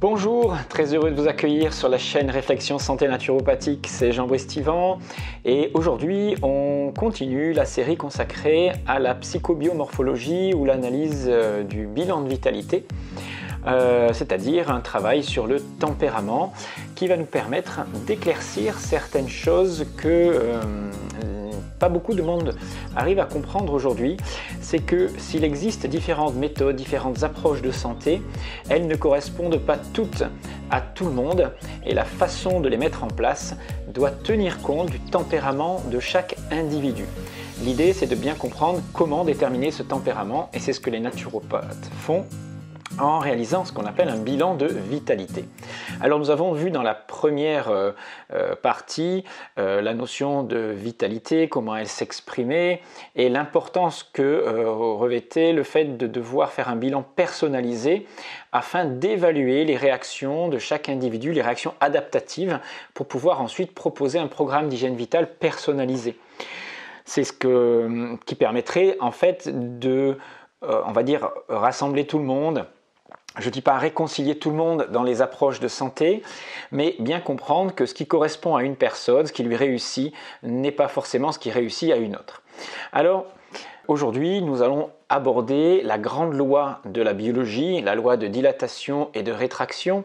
Bonjour, très heureux de vous accueillir sur la chaîne Réflexion Santé Naturopathique, c'est Jean Brestivan et aujourd'hui on continue la série consacrée à la psychobiomorphologie ou l'analyse euh, du bilan de vitalité, euh, c'est-à-dire un travail sur le tempérament qui va nous permettre d'éclaircir certaines choses que euh, pas beaucoup de monde arrive à comprendre aujourd'hui, c'est que s'il existe différentes méthodes, différentes approches de santé, elles ne correspondent pas toutes à tout le monde et la façon de les mettre en place doit tenir compte du tempérament de chaque individu. L'idée, c'est de bien comprendre comment déterminer ce tempérament et c'est ce que les naturopathes font en réalisant ce qu'on appelle un bilan de vitalité. Alors nous avons vu dans la première euh, euh, partie euh, la notion de vitalité, comment elle s'exprimait et l'importance que revêtait le fait de devoir faire un bilan personnalisé afin d'évaluer les réactions de chaque individu, les réactions adaptatives pour pouvoir ensuite proposer un programme d'hygiène vitale personnalisé. C'est ce qui permettrait en fait de, on va dire, rassembler tout le monde, je ne dis pas réconcilier tout le monde dans les approches de santé, mais bien comprendre que ce qui correspond à une personne, ce qui lui réussit, n'est pas forcément ce qui réussit à une autre. Alors, aujourd'hui, nous allons aborder la grande loi de la biologie, la loi de dilatation et de rétraction.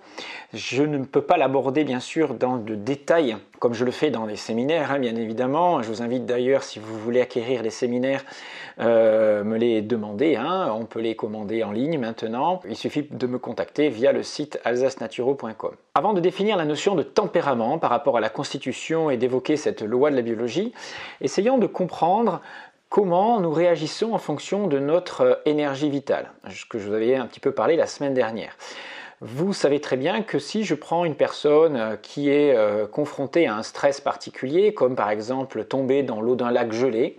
Je ne peux pas l'aborder bien sûr dans le détail comme je le fais dans les séminaires, hein, bien évidemment. Je vous invite d'ailleurs, si vous voulez acquérir les séminaires, euh, me les demander. Hein. On peut les commander en ligne maintenant. Il suffit de me contacter via le site alsacenaturo.com. Avant de définir la notion de tempérament par rapport à la constitution et d'évoquer cette loi de la biologie, essayons de comprendre comment nous réagissons en fonction de notre euh, énergie vitale, ce que je vous avais un petit peu parlé la semaine dernière. Vous savez très bien que si je prends une personne euh, qui est euh, confrontée à un stress particulier, comme par exemple tomber dans l'eau d'un lac gelé,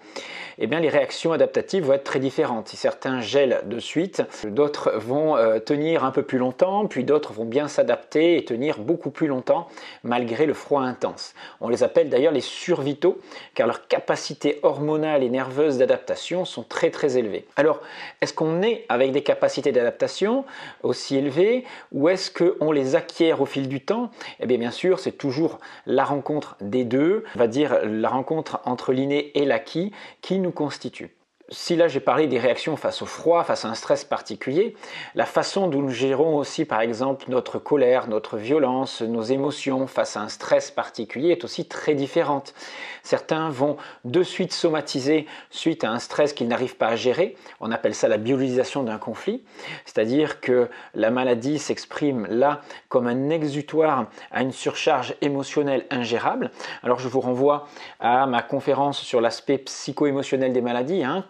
eh bien, les réactions adaptatives vont être très différentes. Si certains gèlent de suite, d'autres vont euh, tenir un peu plus longtemps, puis d'autres vont bien s'adapter et tenir beaucoup plus longtemps malgré le froid intense. On les appelle d'ailleurs les survitaux, car leurs capacités hormonales et nerveuses d'adaptation sont très très élevées. Alors, est-ce qu'on est avec des capacités d'adaptation aussi élevées, ou est-ce qu'on les acquiert au fil du temps? Eh bien, bien sûr, c'est toujours la rencontre des deux, on va dire la rencontre entre l'inné et l'acquis, qui nous constitue si là j'ai parlé des réactions face au froid, face à un stress particulier, la façon dont nous gérons aussi par exemple notre colère, notre violence, nos émotions face à un stress particulier est aussi très différente. Certains vont de suite somatiser suite à un stress qu'ils n'arrivent pas à gérer. On appelle ça la biologisation d'un conflit, c'est-à-dire que la maladie s'exprime là comme un exutoire à une surcharge émotionnelle ingérable. Alors je vous renvoie à ma conférence sur l'aspect psycho-émotionnel des maladies, hein,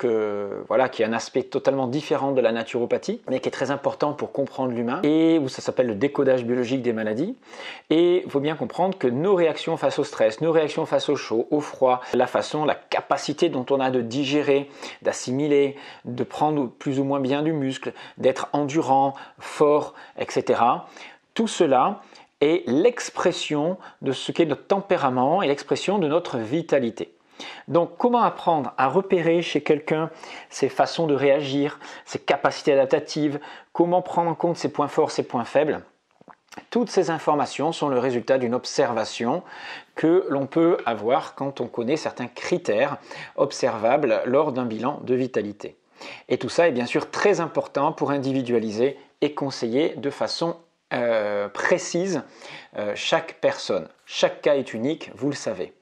voilà, qui est un aspect totalement différent de la naturopathie, mais qui est très important pour comprendre l'humain, et où ça s'appelle le décodage biologique des maladies. Et il faut bien comprendre que nos réactions face au stress, nos réactions face au chaud, au froid, la façon, la capacité dont on a de digérer, d'assimiler, de prendre plus ou moins bien du muscle, d'être endurant, fort, etc. Tout cela est l'expression de ce qu'est notre tempérament et l'expression de notre vitalité. Donc comment apprendre à repérer chez quelqu'un ses façons de réagir, ses capacités adaptatives, comment prendre en compte ses points forts, ses points faibles? Toutes ces informations sont le résultat d'une observation que l'on peut avoir quand on connaît certains critères observables lors d'un bilan de vitalité. Et tout ça est bien sûr très important pour individualiser et conseiller de façon euh, précise euh, chaque personne. Chaque cas est unique, vous le savez.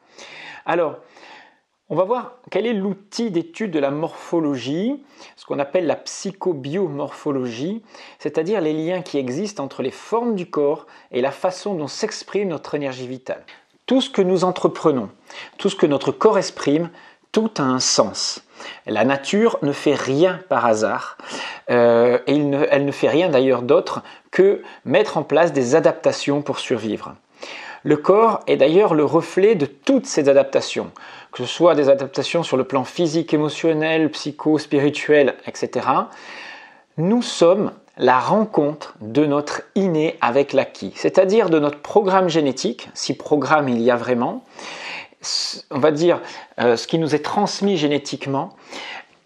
On va voir quel est l'outil d'étude de la morphologie, ce qu'on appelle la psychobiomorphologie, c'est-à-dire les liens qui existent entre les formes du corps et la façon dont s'exprime notre énergie vitale. Tout ce que nous entreprenons, tout ce que notre corps exprime, tout a un sens. La nature ne fait rien par hasard euh, et elle ne fait rien d'ailleurs d'autre que mettre en place des adaptations pour survivre. Le corps est d'ailleurs le reflet de toutes ces adaptations, que ce soit des adaptations sur le plan physique, émotionnel, psycho, spirituel, etc. Nous sommes la rencontre de notre inné avec l'acquis, c'est-à-dire de notre programme génétique, si programme il y a vraiment, on va dire euh, ce qui nous est transmis génétiquement,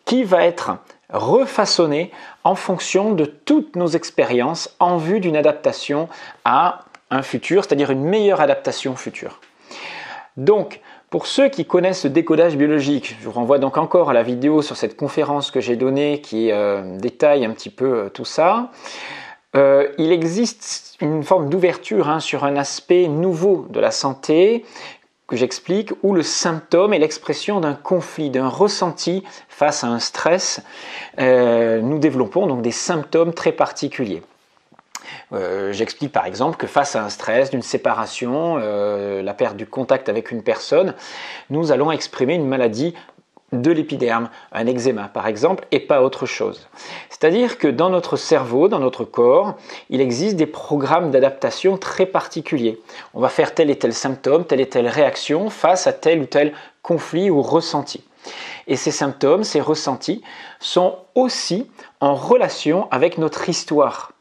qui va être refaçonné en fonction de toutes nos expériences en vue d'une adaptation à un futur, c'est-à-dire une meilleure adaptation future. Donc, pour ceux qui connaissent le décodage biologique, je vous renvoie donc encore à la vidéo sur cette conférence que j'ai donnée qui euh, détaille un petit peu euh, tout ça. Euh, il existe une forme d'ouverture hein, sur un aspect nouveau de la santé que j'explique, où le symptôme est l'expression d'un conflit, d'un ressenti face à un stress. nous développons donc des symptômes très particuliers. Euh, j'explique par exemple que face à un stress, d'une séparation, euh, la perte du contact avec une personne, nous allons exprimer une maladie de l'épiderme, un eczéma par exemple, et pas autre chose. C'est-à-dire que dans notre cerveau, dans notre corps, il existe des programmes d'adaptation très particuliers. On va faire tel et tel symptôme, telle et telle réaction face à tel ou tel conflit ou ressenti. Et ces symptômes, ces ressentis, sont aussi en relation avec notre histoire.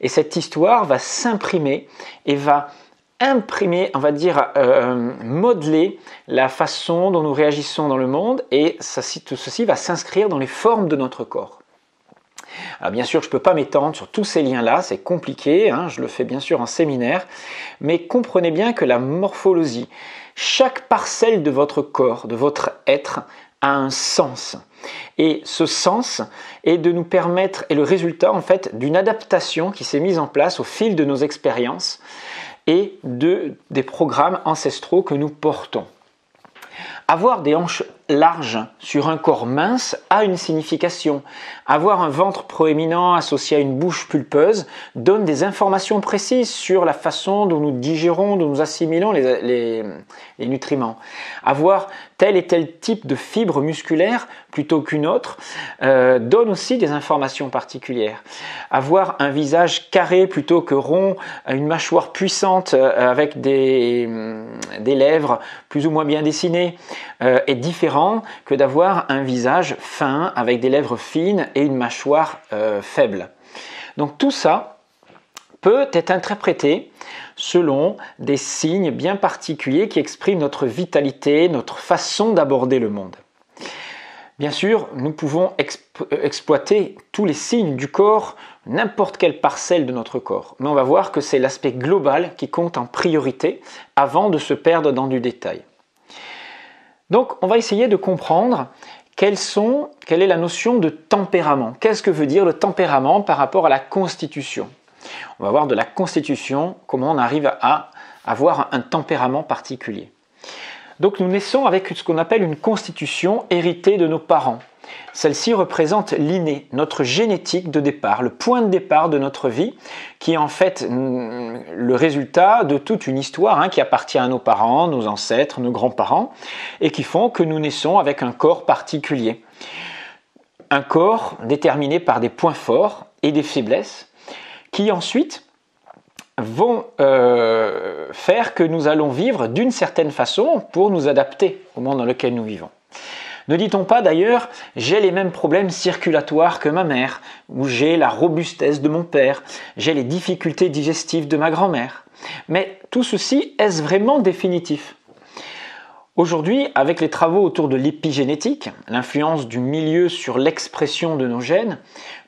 Et cette histoire va s'imprimer et va imprimer, on va dire, euh, modeler la façon dont nous réagissons dans le monde et tout ceci va s'inscrire dans les formes de notre corps. Alors bien sûr, je ne peux pas m'étendre sur tous ces liens-là, c'est compliqué, hein, je le fais bien sûr en séminaire, mais comprenez bien que la morphologie, chaque parcelle de votre corps, de votre être, a un sens. Et ce sens est de nous permettre, est le résultat en fait d'une adaptation qui s'est mise en place au fil de nos expériences et de, des programmes ancestraux que nous portons. Avoir des hanches larges sur un corps mince a une signification. Avoir un ventre proéminent associé à une bouche pulpeuse donne des informations précises sur la façon dont nous digérons, dont nous assimilons les, nutriments. Avoir tel et tel type de fibre musculaire plutôt qu'une autre euh, donne aussi des informations particulières. Avoir un visage carré plutôt que rond, une mâchoire puissante euh, avec des, des lèvres plus ou moins bien dessinées euh, est différent que d'avoir un visage fin avec des lèvres fines et une mâchoire faible. Donc tout ça peut être interprété selon des signes bien particuliers qui expriment notre vitalité, notre façon d'aborder le monde. Bien sûr, nous pouvons exploiter tous les signes du corps, n'importe quelle parcelle de notre corps, mais on va voir que c'est l'aspect global qui compte en priorité avant de se perdre dans du détail. Donc on va essayer de comprendre quelle est la notion de tempérament. Qu'est-ce que veut dire le tempérament par rapport à la constitution? On va voir de la constitution, comment on arrive à avoir un tempérament particulier. Donc nous naissons avec ce qu'on appelle une constitution héritée de nos parents. Celle-ci représente l'inné, notre génétique de départ, le point de départ de notre vie, qui est en fait mm, le résultat de toute une histoire hein, qui appartient à nos parents, nos ancêtres, nos grands-parents, et qui font que nous naissons avec un corps particulier. Un corps déterminé par des points forts et des faiblesses, qui ensuite vont euh, faire que nous allons vivre d'une certaine façon pour nous adapter au monde dans lequel nous vivons. Ne dit-on pas d'ailleurs j'ai les mêmes problèmes circulatoires que ma mère, ou j'ai la robustesse de mon père, j'ai les difficultés digestives de ma grand-mère Mais tout ceci, est-ce vraiment définitif? Aujourd'hui, avec les travaux autour de l'épigénétique, l'influence du milieu sur l'expression de nos gènes,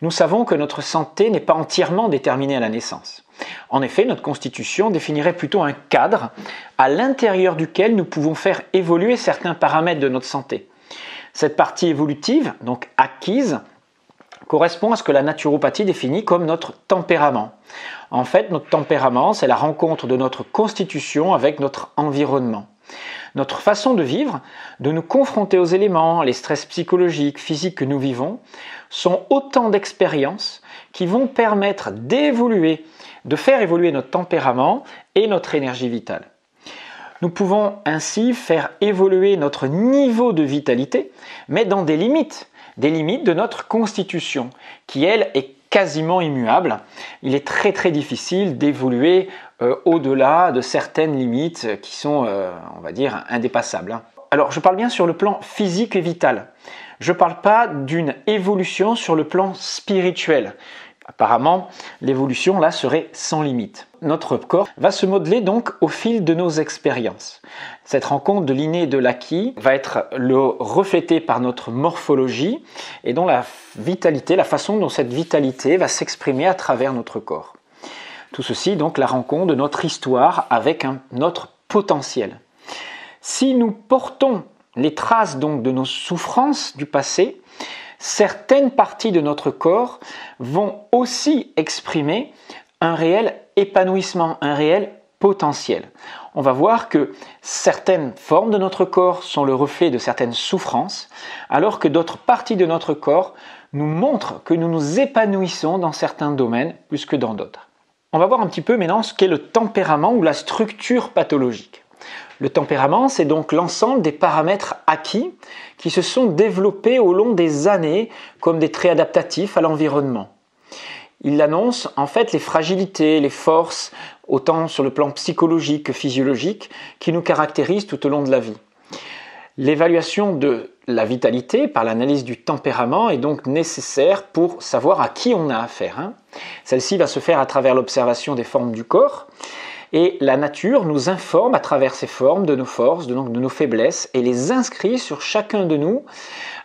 nous savons que notre santé n'est pas entièrement déterminée à la naissance. En effet, notre constitution définirait plutôt un cadre à l'intérieur duquel nous pouvons faire évoluer certains paramètres de notre santé. Cette partie évolutive, donc acquise, correspond à ce que la naturopathie définit comme notre tempérament. En fait, notre tempérament, c'est la rencontre de notre constitution avec notre environnement. Notre façon de vivre, de nous confronter aux éléments, les stress psychologiques, physiques que nous vivons, sont autant d'expériences qui vont permettre d'évoluer, de faire évoluer notre tempérament et notre énergie vitale. Nous pouvons ainsi faire évoluer notre niveau de vitalité, mais dans des limites, des limites de notre constitution, qui elle est quasiment immuable. Il est très très difficile d'évoluer euh, au-delà de certaines limites qui sont, euh, on va dire, indépassables. Hein. Alors je parle bien sur le plan physique et vital. Je ne parle pas d'une évolution sur le plan spirituel. Apparemment, l'évolution là serait sans limite. Notre corps va se modeler donc au fil de nos expériences. Cette rencontre de l'inné et de l'acquis va être le reflétée par notre morphologie et dont la vitalité, la façon dont cette vitalité va s'exprimer à travers notre corps. Tout ceci donc la rencontre de notre histoire avec un, notre potentiel. Si nous portons les traces donc de nos souffrances du passé, certaines parties de notre corps vont aussi exprimer un réel épanouissement, un réel potentiel. On va voir que certaines formes de notre corps sont le reflet de certaines souffrances, alors que d'autres parties de notre corps nous montrent que nous nous épanouissons dans certains domaines plus que dans d'autres. On va voir un petit peu maintenant ce qu'est le tempérament ou la structure pathologique. Le tempérament, c'est donc l'ensemble des paramètres acquis qui se sont développés au long des années comme des traits adaptatifs à l'environnement. Il annonce en fait les fragilités, les forces, autant sur le plan psychologique que physiologique, qui nous caractérisent tout au long de la vie. L'évaluation de la vitalité par l'analyse du tempérament est donc nécessaire pour savoir à qui on a affaire. Hein. Celle-ci va se faire à travers l'observation des formes du corps, et la nature nous informe à travers ces formes de nos forces, de, de nos faiblesses, et les inscrit sur chacun de nous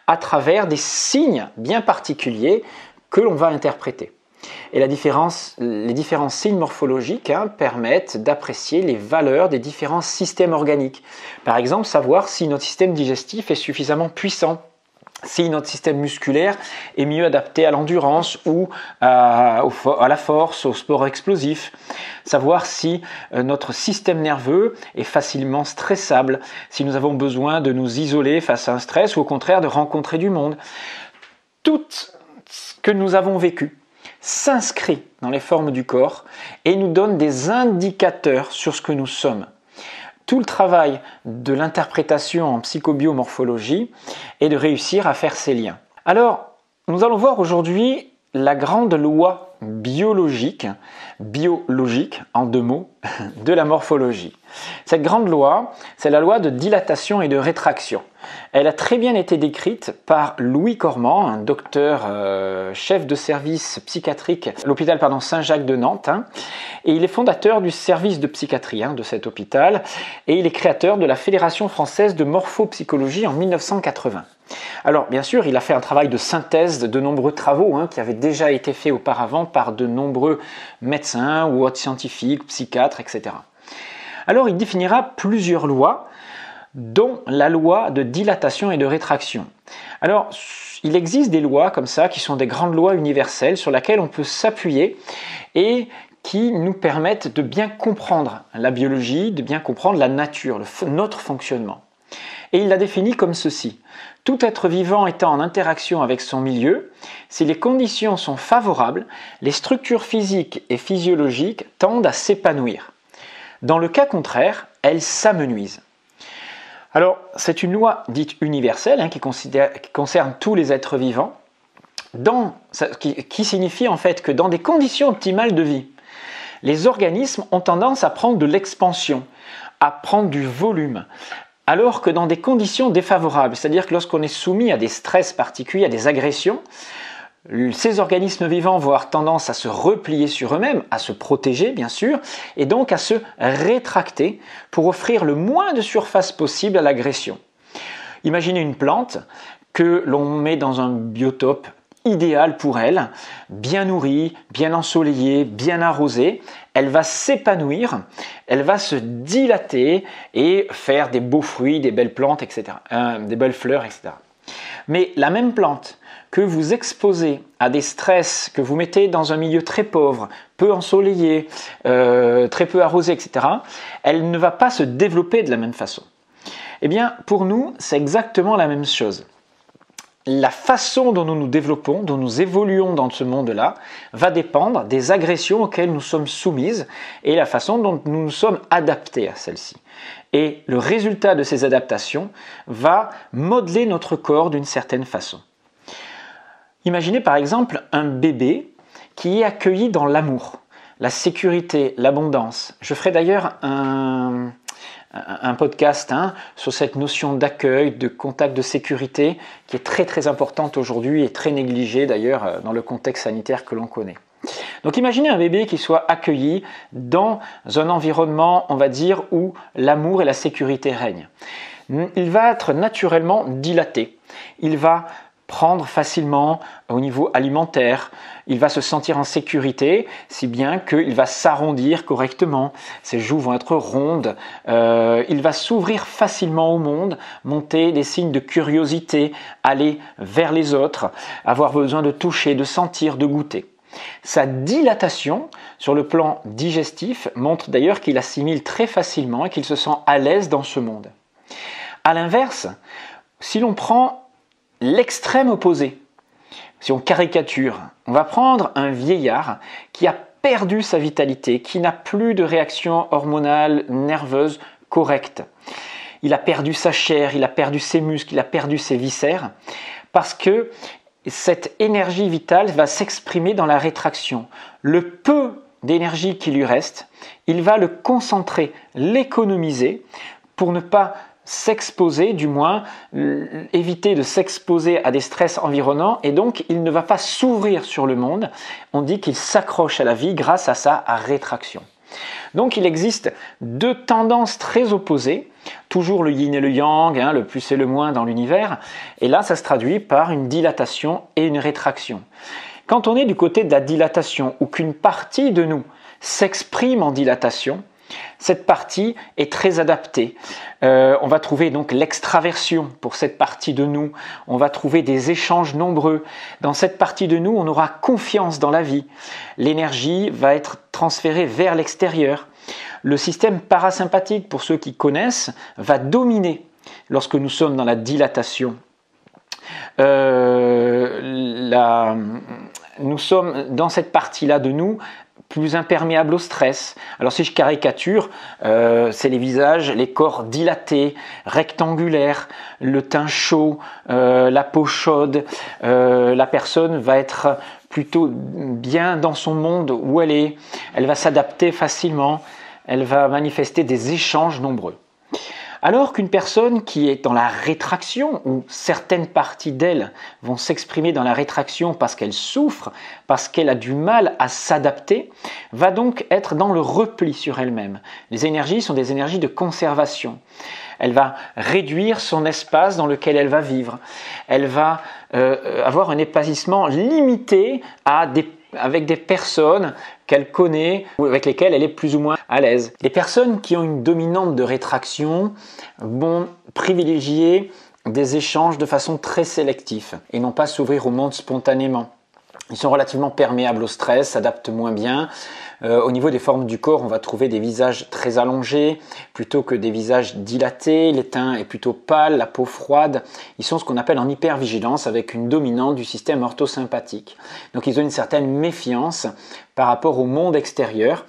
à travers des signes bien particuliers que l'on va interpréter. Et les différents signes morphologiques hein, permettent d'apprécier les valeurs des différents systèmes organiques. Par exemple, savoir si notre système digestif est suffisamment puissant si notre système musculaire est mieux adapté à l'endurance ou à, la force, au sport explosif. Savoir si euh, notre système nerveux est facilement stressable, si nous avons besoin de nous isoler face à un stress ou au contraire de rencontrer du monde. Tout ce que nous avons vécu s'inscrit dans les formes du corps et nous donne des indicateurs sur ce que nous sommes tout le travail de l'interprétation en psychobiomorphologie est de réussir à faire ces liens. Alors, nous allons voir aujourd'hui la grande loi biologique, biologique en deux mots, de la morphologie. Cette grande loi, c'est la loi de dilatation et de rétraction. Elle a très bien été décrite par Louis Cormand, un docteur euh, chef de service psychiatrique à l'hôpital Saint-Jacques de Nantes. Hein. et il est fondateur du service de psychiatrie hein, de cet hôpital. Et il est créateur de la Fédération française de morphopsychologie en 1980. Alors, bien sûr, il a fait un travail de synthèse de nombreux travaux hein, qui avaient déjà été faits auparavant par de nombreux médecins ou autres scientifiques, psychiatres, etc. Alors, il définira plusieurs lois dont la loi de dilatation et de rétraction. Alors, il existe des lois comme ça qui sont des grandes lois universelles sur lesquelles on peut s'appuyer et qui nous permettent de bien comprendre la biologie, de bien comprendre la nature, notre fonctionnement. Et il la définit comme ceci. Tout être vivant étant en interaction avec son milieu, si les conditions sont favorables, les structures physiques et physiologiques tendent à s'épanouir. Dans le cas contraire, elles s'amenuisent. Alors, c'est une loi dite universelle hein, qui, concerne tous les êtres vivants, qui, signifie en fait que dans des conditions optimales de vie, les organismes ont tendance à prendre de l'expansion, à prendre du volume, alors que dans des conditions défavorables, c'est-à-dire que lorsqu'on est soumis à des stress particuliers, à des agressions, ces organismes vivants vont avoir tendance à se replier sur eux-mêmes, à se protéger bien sûr, et donc à se rétracter pour offrir le moins de surface possible à l'agression. Imaginez une plante que l'on met dans un biotope idéal pour elle, bien nourrie, bien ensoleillée, bien arrosée, elle va s'épanouir, elle va se dilater et faire des beaux fruits, des belles plantes, etc., euh, des belles fleurs, etc. Mais la même plante que vous exposez à des stress, que vous mettez dans un milieu très pauvre, peu ensoleillé, euh, très peu arrosé, etc., elle ne va pas se développer de la même façon. Eh bien, pour nous, c'est exactement la même chose. La façon dont nous nous développons, dont nous évoluons dans ce monde-là, va dépendre des agressions auxquelles nous sommes soumises et la façon dont nous nous sommes adaptés à celles-ci. Et le résultat de ces adaptations va modeler notre corps d'une certaine façon. Imaginez par exemple un bébé qui est accueilli dans l'amour, la sécurité, l'abondance. Je ferai d'ailleurs un, podcast hein, sur cette notion d'accueil, de contact de sécurité, qui est très très importante aujourd'hui et très négligée d'ailleurs euh, dans le contexte sanitaire que l'on connaît. Donc imaginez un bébé qui soit accueilli dans un environnement, on va dire, où l'amour et la sécurité règnent. Il va être naturellement dilaté. Il va prendre facilement au niveau alimentaire, il va se sentir en sécurité, si bien qu'il va s'arrondir correctement, ses joues vont être rondes, euh, il va s'ouvrir facilement au monde, monter des signes de curiosité, aller vers les autres, avoir besoin de toucher, de sentir, de goûter. Sa dilatation sur le plan digestif montre d'ailleurs qu'il assimile très facilement et qu'il se sent à l'aise dans ce monde. A l'inverse, si l'on prend l'extrême opposé. Si on caricature, on va prendre un vieillard qui a perdu sa vitalité, qui n'a plus de réaction hormonale nerveuse correcte. Il a perdu sa chair, il a perdu ses muscles, il a perdu ses viscères, parce que cette énergie vitale va s'exprimer dans la rétraction. Le peu d'énergie qui lui reste, il va le concentrer, l'économiser pour ne pas s'exposer, du moins éviter de s'exposer à des stress environnants et donc il ne va pas s'ouvrir sur le monde. On dit qu'il s'accroche à la vie grâce à sa rétraction. Donc il existe deux tendances très opposées, toujours le yin et le yang, hein, le plus et le moins dans l'univers, et là ça se traduit par une dilatation et une rétraction. Quand on est du côté de la dilatation, ou qu'une partie de nous s'exprime en dilatation, cette partie est très adaptée. Euh, on va trouver donc l'extraversion pour cette partie de nous. On va trouver des échanges nombreux. Dans cette partie de nous, on aura confiance dans la vie. L'énergie va être transférée vers l'extérieur. Le système parasympathique, pour ceux qui connaissent, va dominer lorsque nous sommes dans la dilatation. Euh, nous sommes dans cette partie-là de nous plus imperméable au stress. Alors si je caricature, euh, c'est les visages, les corps dilatés, rectangulaires, le teint chaud, euh, la peau chaude. Euh, la personne va être plutôt bien dans son monde où elle est. Elle va s'adapter facilement. Elle va manifester des échanges nombreux. Alors qu'une personne qui est dans la rétraction, ou certaines parties d'elle vont s'exprimer dans la rétraction parce qu'elle souffre, parce qu'elle a du mal à s'adapter, va donc être dans le repli sur elle-même. Les énergies sont des énergies de conservation. Elle va réduire son espace dans lequel elle va vivre. Elle va euh, avoir un épaississement limité avec des personnes qu'elle connaît ou avec lesquelles elle est plus ou moins à l'aise. Les personnes qui ont une dominante de rétraction vont privilégier des échanges de façon très sélective et non pas s'ouvrir au monde spontanément. Ils sont relativement perméables au stress, s'adaptent moins bien, euh, au niveau des formes du corps, on va trouver des visages très allongés plutôt que des visages dilatés. L'étain est plutôt pâle, la peau froide. Ils sont ce qu'on appelle en hypervigilance avec une dominante du système orthosympathique. Donc ils ont une certaine méfiance par rapport au monde extérieur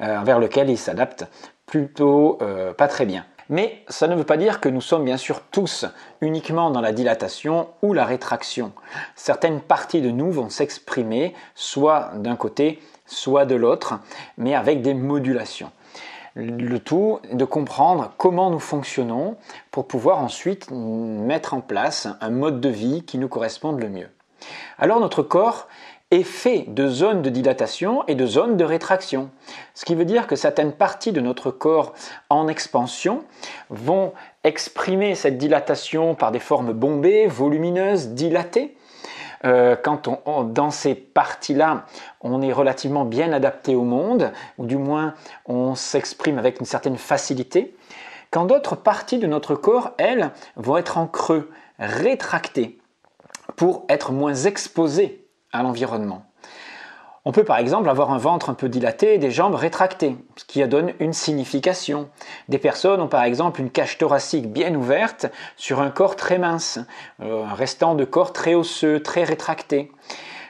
euh, vers lequel ils s'adaptent plutôt euh, pas très bien. Mais ça ne veut pas dire que nous sommes bien sûr tous uniquement dans la dilatation ou la rétraction. Certaines parties de nous vont s'exprimer soit d'un côté, soit de l'autre, mais avec des modulations. Le tout de comprendre comment nous fonctionnons pour pouvoir ensuite mettre en place un mode de vie qui nous corresponde le mieux. Alors notre corps fait de zones de dilatation et de zones de rétraction. Ce qui veut dire que certaines parties de notre corps en expansion vont exprimer cette dilatation par des formes bombées, volumineuses, dilatées. Euh, quand on, dans ces parties-là, on est relativement bien adapté au monde, ou du moins on s'exprime avec une certaine facilité, quand d'autres parties de notre corps, elles, vont être en creux, rétractées, pour être moins exposées l'environnement. On peut par exemple avoir un ventre un peu dilaté et des jambes rétractées, ce qui donne une signification. Des personnes ont par exemple une cage thoracique bien ouverte sur un corps très mince, euh, un restant de corps très osseux, très rétracté.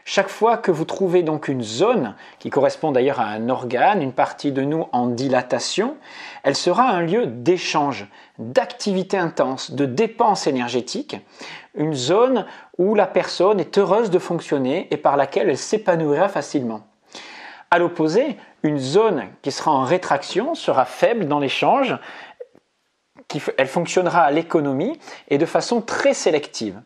Chaque fois que vous trouvez donc une zone qui correspond d'ailleurs à un organe, une partie de nous en dilatation, elle sera un lieu d'échange, d'activité intense, de dépenses énergétiques, une zone où la personne est heureuse de fonctionner et par laquelle elle s'épanouira facilement. À l'opposé, une zone qui sera en rétraction sera faible dans l'échange, elle fonctionnera à l'économie et de façon très sélective.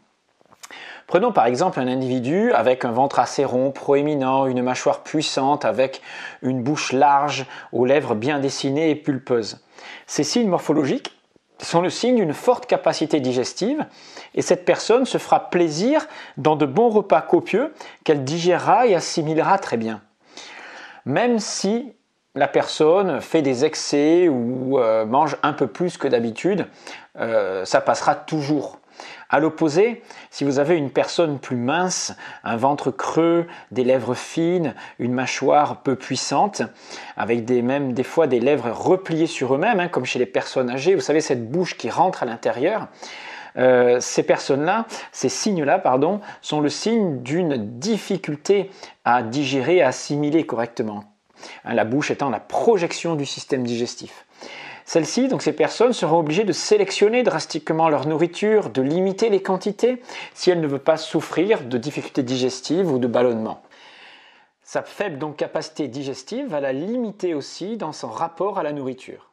Prenons par exemple un individu avec un ventre assez rond, proéminent, une mâchoire puissante, avec une bouche large, aux lèvres bien dessinées et pulpeuses. Ces signes morphologiques sont le signe d'une forte capacité digestive et cette personne se fera plaisir dans de bons repas copieux qu'elle digérera et assimilera très bien. Même si la personne fait des excès ou euh, mange un peu plus que d'habitude, euh, ça passera toujours. À l'opposé, si vous avez une personne plus mince, un ventre creux, des lèvres fines, une mâchoire peu puissante, avec des, fois des lèvres repliées sur eux-mêmes, hein, comme chez les personnes âgées, vous savez, cette bouche qui rentre à l'intérieur, euh, ces personnes-là, ces signes-là, pardon, sont le signe d'une difficulté à digérer, à assimiler correctement. Hein, la bouche étant la projection du système digestif. Celles-ci, donc ces personnes, seront obligées de sélectionner drastiquement leur nourriture, de limiter les quantités si elles ne veulent pas souffrir de difficultés digestives ou de ballonnement. Sa faible capacité digestive va la limiter aussi dans son rapport à la nourriture.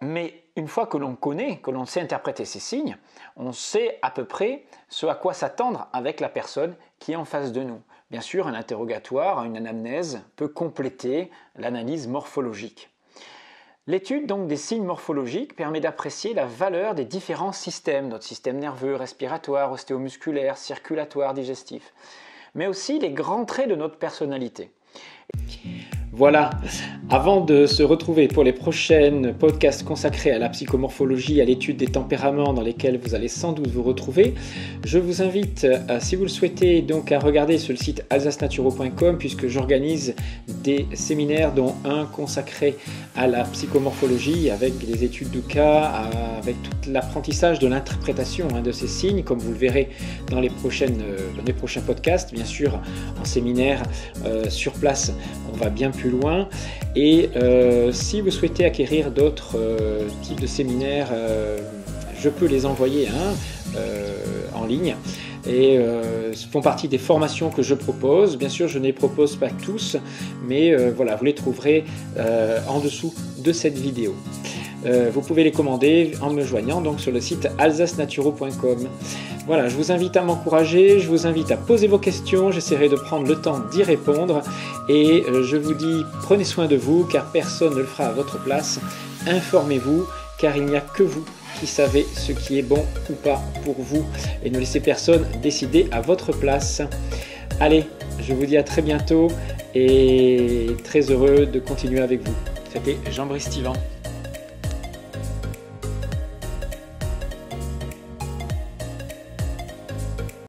Mais une fois que l'on connaît, que l'on sait interpréter ces signes, on sait à peu près ce à quoi s'attendre avec la personne qui est en face de nous. Bien sûr, un interrogatoire, une anamnèse peut compléter l'analyse morphologique. L'étude donc des signes morphologiques permet d'apprécier la valeur des différents systèmes, notre système nerveux, respiratoire, ostéomusculaire, circulatoire, digestif, mais aussi les grands traits de notre personnalité. Voilà, avant de se retrouver pour les prochaines podcasts consacrés à la psychomorphologie, à l'étude des tempéraments dans lesquels vous allez sans doute vous retrouver, je vous invite, euh, si vous le souhaitez, donc à regarder sur le site alsacenaturo.com puisque j'organise des séminaires dont un consacré à la psychomorphologie avec les études de cas, avec tout l'apprentissage de l'interprétation hein, de ces signes, comme vous le verrez dans les, prochaines, euh, les prochains podcasts. Bien sûr, en séminaire euh, sur place, on va bien plus loin. Et euh, si vous souhaitez acquérir d'autres euh, types de séminaires, euh, je peux les envoyer hein, en ligne et font partie des formations que je propose. Bien sûr, je ne les propose pas tous, mais voilà, vous les trouverez en dessous de cette vidéo. vous pouvez les commander en me joignant donc sur le site alsacenaturo.com. Voilà, je vous invite à m'encourager, je vous invite à poser vos questions, j'essaierai de prendre le temps d'y répondre et euh, je vous dis prenez soin de vous car personne ne le fera à votre place. Informez-vous car il n'y a que vous qui savez ce qui est bon ou pas pour vous et ne laissez personne décider à votre place. Allez, je vous dis à très bientôt et très heureux de continuer avec vous. C'était Jean-Brice.